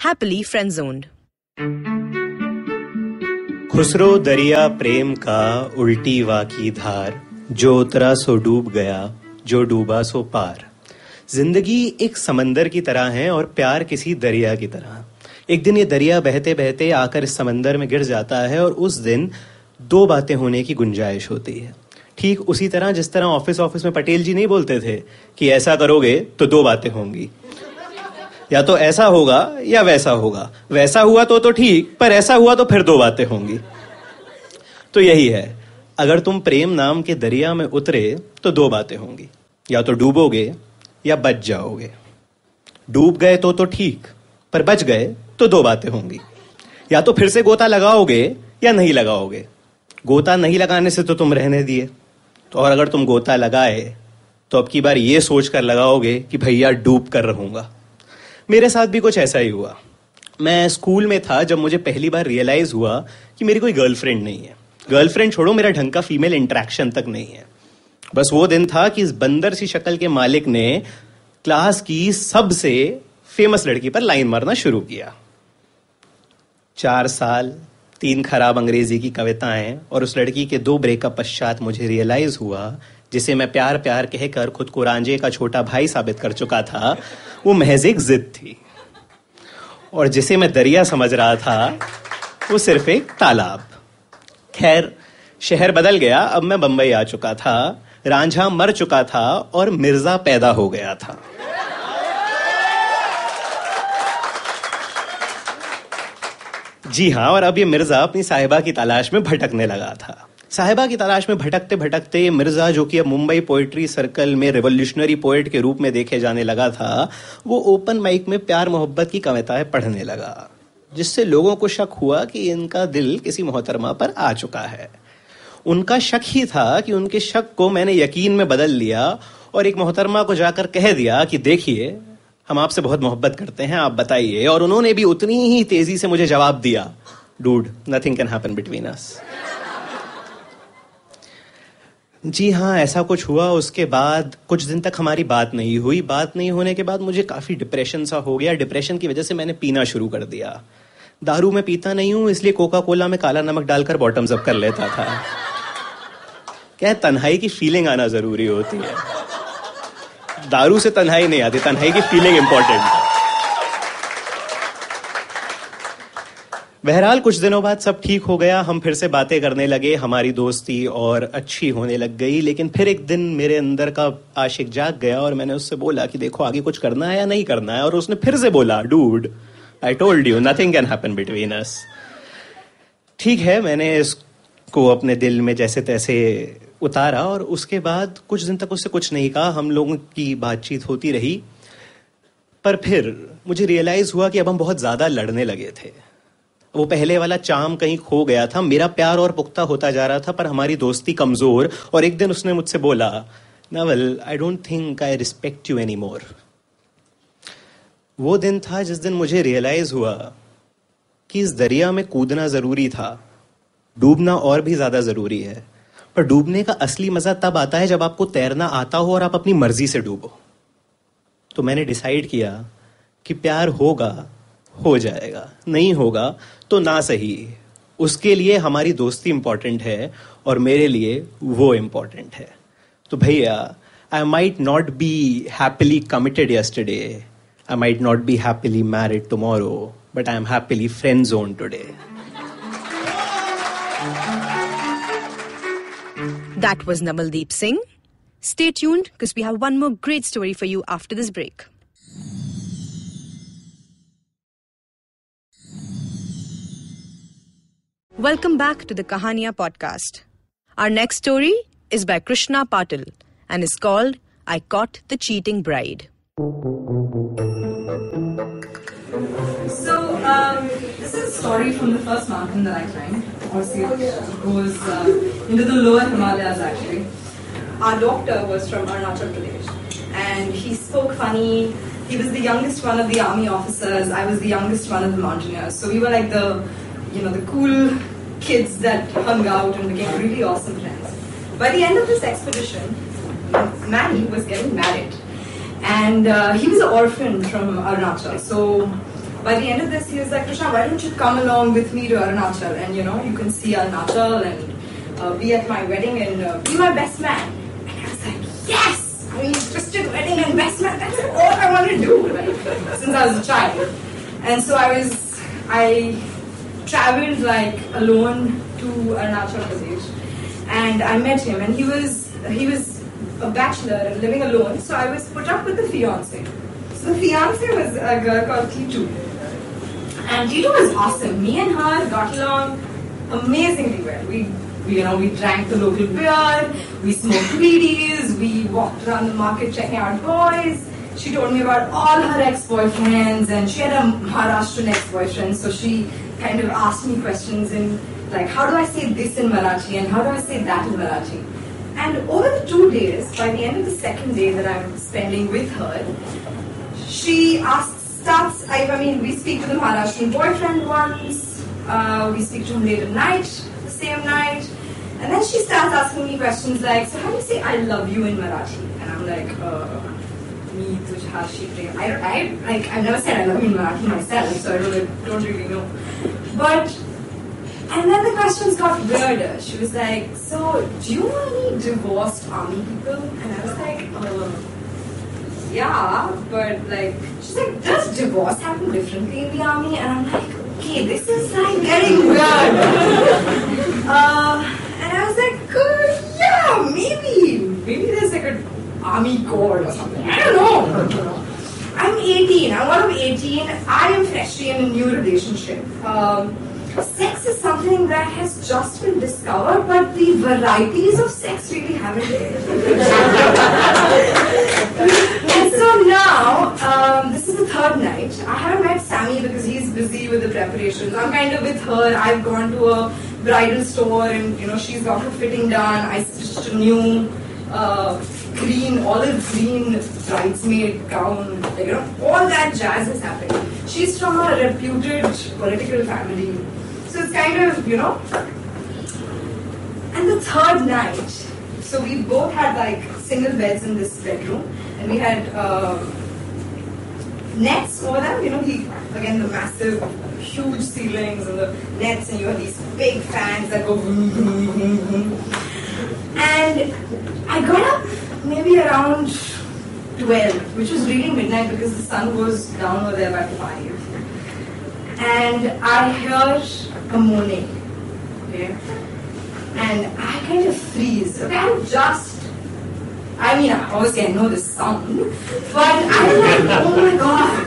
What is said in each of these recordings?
Happily Friend Zoned. Khusro दरिया प्रेम का उल्टी वाकी धार, जो उतरा सो डूब गया, जो डूबा सो पार। ज़िंदगी एक समंदर की तरह है और प्यार किसी दरिया की तरह। एक दिन ये दरिया बहते बहते आकर इस समंदर में गिर जाता है और उस दिन दो बातें होने की गुंजाइश होती है। ठीक उसी तरह जिस तरह ऑफ़िस ऑफ़िस में पटेल जी नहीं बोलते थे कि ऐसा करोगे तो दो बातें होंगी। या तो ऐसा होगा या वैसा होगा। वैसा हुआ तो तो ठीक, पर ऐसा हुआ तो फिर दो बातें होंगी। तो यही है, अगर तुम प्रेम नाम के दरिया में उतरे तो दो बातें होंगी। या तो डूबोगे, या बच जाओगे। डूब गए तो तो ठीक, पर बच गए तो दो बातें होंगी। या तो फिर से गोता लगाओगे, या नहीं लगाओगे। गोता नहीं लगाने से तो तुम रहने दिए। तो और अगर तुम गोता लगाए तो अब की बार ये सोच कर लगाओगे कि भैया डूब कर रहूँगा। मेरे साथ भी कुछ ऐसा ही हुआ। मैं स्कूल में था जब मुझे पहली बार रियलाइज़ हुआ कि मेरी कोई गर्लफ्रेंड नहीं है। गर्लफ्रेंड छोड़ो, मेरा ढंग का फीमेल इंटरेक्शन तक नहीं है। बस वो दिन था कि इस बंदर सी शक्ल के मालिक ने क्लास की सबसे फ़ेमस लड़की पर लाइन मारना शुरू किया। चार साल, तीन खराब अंग्रेज़ी की कविताएँ और उस लड़की के दो ब्रेकअप पश्चात मुझे रियलाइज़ हुआ जिसे मैं प्यार प्यार कहकर खुद को रांझे का छोटा भाई साबित कर चुका था, वो महज एक जिद थी। और जिसे मैं दरिया समझ रहा था, वो सिर्फ़ एक तालाब। खैर, शहर बदल गया, अब मैं बंबई आ चुका था, रांझा मर चुका था और मिर्ज़ा पैदा हो गया था। जी हाँ और अब ये मिर्ज़ा अपनी साहिबा की तलाश में भटकने लगा था। साहिबा की तलाश में भटकते भटकते मिर्ज़ा, जो कि अब मुंबई पोइट्री सर्कल में रेवोल्यूशनरी पोइट के रूप में देखे जाने लगा था, वो ओपन माइक में प्यार मोहब्बत की कविताएँ पढ़ने लगा, जिससे लोगों को शक हुआ कि इनका दिल किसी मोहतरमा पर आ चुका है। उनका शक ही था कि उनके शक को मैंने यकीन में बदल लिया और एक मोहतरमा को जाकर कह दिया कि देखिए, हम आपसे बहुत मोहब्बत करते हैं, आप बताइए। और उन्होंने भी उतनी ही तेज़ी से मुझे जवाब दिया dude nothing can happen between us जी हाँ ऐसा कुछ हुआ, उसके बाद कुछ दिन तक हमारी बात नहीं हुई। बात नहीं होने के बाद मुझे काफ़ी डिप्रेशन सा हो गया। डिप्रेशन की वजह से मैंने पीना शुरू कर दिया। दारू में पीता नहीं हूँ, इसलिए कोका कोला में काला नमक डालकर बॉटम्स अप कर लेता था। क्या तन्हाई की फीलिंग आना ज़रूरी होती है? दारू से तन्हाई नहीं आती, तन्हाई की फीलिंग इंपॉर्टेंट है बहरहाल, कुछ दिनों बाद सब ठीक हो गया। हम फिर से बातें करने लगे। हमारी दोस्ती और अच्छी होने लग गई, लेकिन फिर एक दिन मेरे अंदर का आशिक जाग गया और मैंने उससे बोला कि देखो, आगे कुछ करना है या नहीं करना है? और उसने फिर से बोला dude I told you nothing can happen between us ठीक है, मैंने इसको अपने दिल में जैसे तैसे उतारा और उसके बाद कुछ दिन तक उससे कुछ नहीं कहा। हम लोगों की बातचीत होती रही, पर फिर मुझे रियलाइज़ हुआ कि अब हम बहुत ज़्यादा लड़ने लगे थे। वो पहले वाला चाम कहीं खो गया था। मेरा प्यार और पुख्ता होता जा रहा था, पर हमारी दोस्ती कमज़ोर। और एक दिन उसने मुझसे बोला, Naval I don't think I respect you any more वो दिन था जिस दिन मुझे रियलाइज़ हुआ कि इस दरिया में कूदना ज़रूरी था। डूबना और भी ज़्यादा ज़रूरी है। पर डूबने का असली मज़ा तब आता है जब आपको तैरना आता हो और आप अपनी मर्ज़ी से डूबो। तो मैंने डिसाइड किया कि प्यार होगा, हो जाएगा। नहीं होगा तो ना सही उसके लिए हमारी दोस्ती इंपॉर्टेंट है और मेरे लिए वो इंपॉर्टेंट है तो भैया I might not be happily committed yesterday I might not be happily married tomorrow but I am happily friend zone today That was Namaldeep Singh. Stay tuned because we have one more great story for you after this break. Welcome back to the Kahania podcast. Our next story is by Krishna Patil and is called I Caught the Cheating Bride. So, um, this is a story from the first mountain that I climbed. Obviously, it goes uh, into the lower Himalayas actually. Our doctor was from Arunachal Pradesh and he spoke funny. He was the youngest one of the army officers. I was the youngest one of the mountaineers. So we were like the, you know, the cool kids that hung out and became really awesome friends. By the end of this expedition, Manny was getting married. And uh, he was an orphan from Arunachal. So by the end of this, he was like, Krishna, why don't you come along with me to Arunachal? And you know, you can see Arunachal and uh, be at my wedding and uh, be my best man. And I was like, yes! I mean, Christian wedding and best man, that's all I want to do, right? Since I was a child. And so I was, I traveled like alone to Arunachal Pradesh. And I met him and he was, he was a bachelor and living alone. So I was put up with the fiance. So the fiance was a girl called Titu. And Titu was awesome. Me and her got along amazingly well. We, you know, we drank the local beer, we smoked weedies, we walked around the market checking out boys. She told me about all her ex-boyfriends and she had a Maharashtrian ex-boyfriend, so she kind of asked me questions in like, how do I say this in Marathi and how do I say that in Marathi? And over the two days, by the end of the second day that I'm spending with her, she asks, starts, I, I mean, we speak to the Maharashtrian boyfriend once, uh, we speak to him late at night, the same night, and then she starts asking me questions like, so how do you say I love you in Marathi? And I'm like, uh, tujha, she, I, I, like, I've never said I love in myself, so I don't, don't really know. But and then the questions got weirder. She was like, so do you know any divorced army people? And I was like, uh, yeah, but like, she's like, does divorce happen differently in the army? And I'm like, okay, this is like getting weird. uh, and I was like, uh, yeah, maybe, maybe there's like an army code or something. I don't know. I'm 18. I'm one of 18. I am freshly in a new relationship. Um, sex is something that has just been discovered, but the varieties of sex really haven't and so now, um, this is the third night. I haven't met Sammy because he's busy with the preparations. I'm kind of with her. I've gone to a bridal store and you know she's got her fitting done. I stitched a new uh, green, olive green bridesmaid gown. You know, all that jazz is happening. She's from a reputed political family. So it's kind of, you know. And the third night, so we both had like single beds in this bedroom, and we had uh, nets over them. You know, he again the massive, huge ceilings and the nets, and you have these big fans that go. And I got up maybe around 12, which was really midnight because the sun goes down over there by 5. And I heard a moaning. Okay? And I kind of freeze. Okay, I'm just, I mean, obviously I know the sound, but I'm like, oh my god.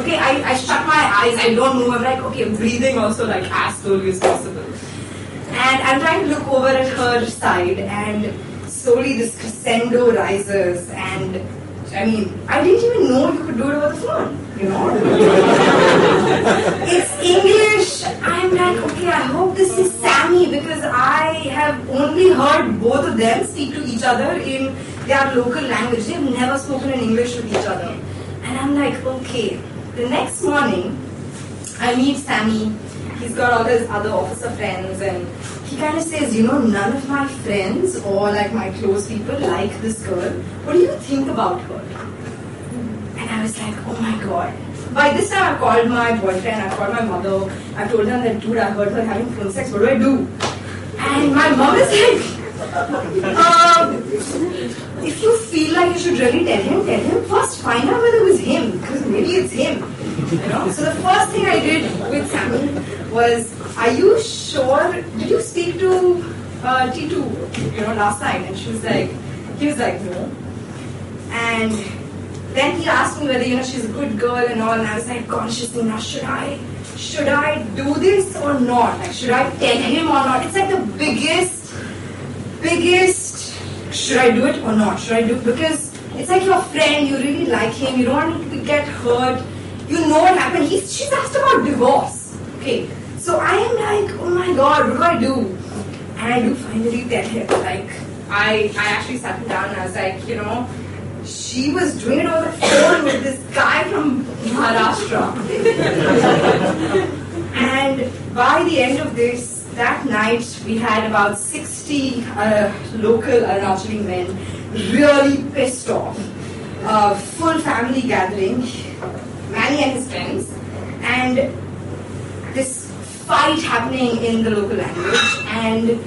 Okay, I, I shut my eyes, I don't move. I'm like, okay, I'm breathing also like as slowly as possible. And I'm trying to look over at her side, and slowly this crescendo rises, and I mean, I didn't even know you could do it over the phone, you know? it's English. I'm like, okay, I hope this is Sammy because I have only heard both of them speak to each other in their local language. They've never spoken in English with each other. And I'm like, okay. The next morning, I meet Sammy. He's got all his other officer friends, and he kind of says, you know, none of my friends or like my close people like this girl. What do you think about her? And I was like, oh my god. By this time, I called my boyfriend, I called my mother. I told them that, dude, I heard her having phone sex. What do I do? And my mom is like, um, if you feel like you should really tell him, tell him first. Find out whether it was him, because maybe it's him. So the first thing I did with Sammy was, are you sure? Did you speak to uh, Titu, you know, last night? And she was like, he was like, no. And then he asked me whether, you know, she's a good girl and all, and I was like, consciously, now should I, should I do this or not? Like, should I tell him or not? It's like the biggest, biggest, should I do it or not? Should I do, because it's like your friend, you really like him, you don't want to get hurt. You know what happened? He's, she's asked about divorce. Okay. So I am like, oh my god, what do I do? And I do finally tell him, like, I, I actually sat him down and I was like, you know, she was doing it over the phone with this guy from Maharashtra. and by the end of this, that night we had about 60 uh, local Arunachali men really pissed off. Uh, full family gathering, Manny and his friends, and this fight happening in the local language. And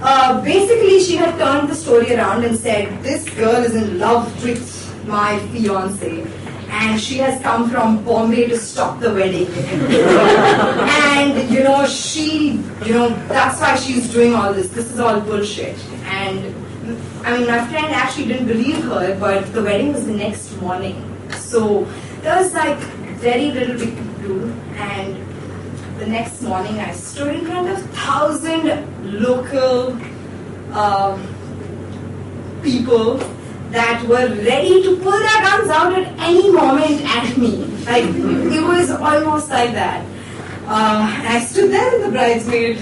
uh, basically, she had turned the story around and said, This girl is in love with my fiance. And she has come from Bombay to stop the wedding. and, you know, she, you know, that's why she's doing all this. This is all bullshit. And, I mean, my friend actually didn't believe her, but the wedding was the next morning. So, there was like very little we could do. And the next morning, I stood in front of thousand local um, people that were ready to pull their guns out at any moment at me. Like it was almost like that. Uh, I stood there in the bridesmaid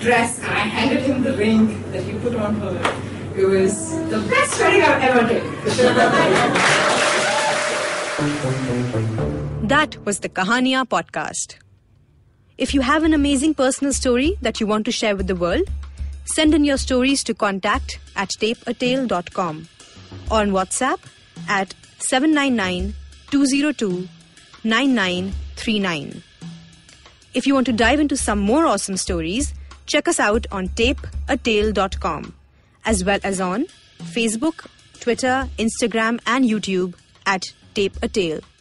dress and I handed him the ring that he put on her. It was the best wedding I've ever done. That was the Kahania podcast. If you have an amazing personal story that you want to share with the world, send in your stories to contact at tapeatale.com or on WhatsApp at 799 202 9939. If you want to dive into some more awesome stories, check us out on tapeatale.com as well as on Facebook, Twitter, Instagram, and YouTube at Tape a Tale.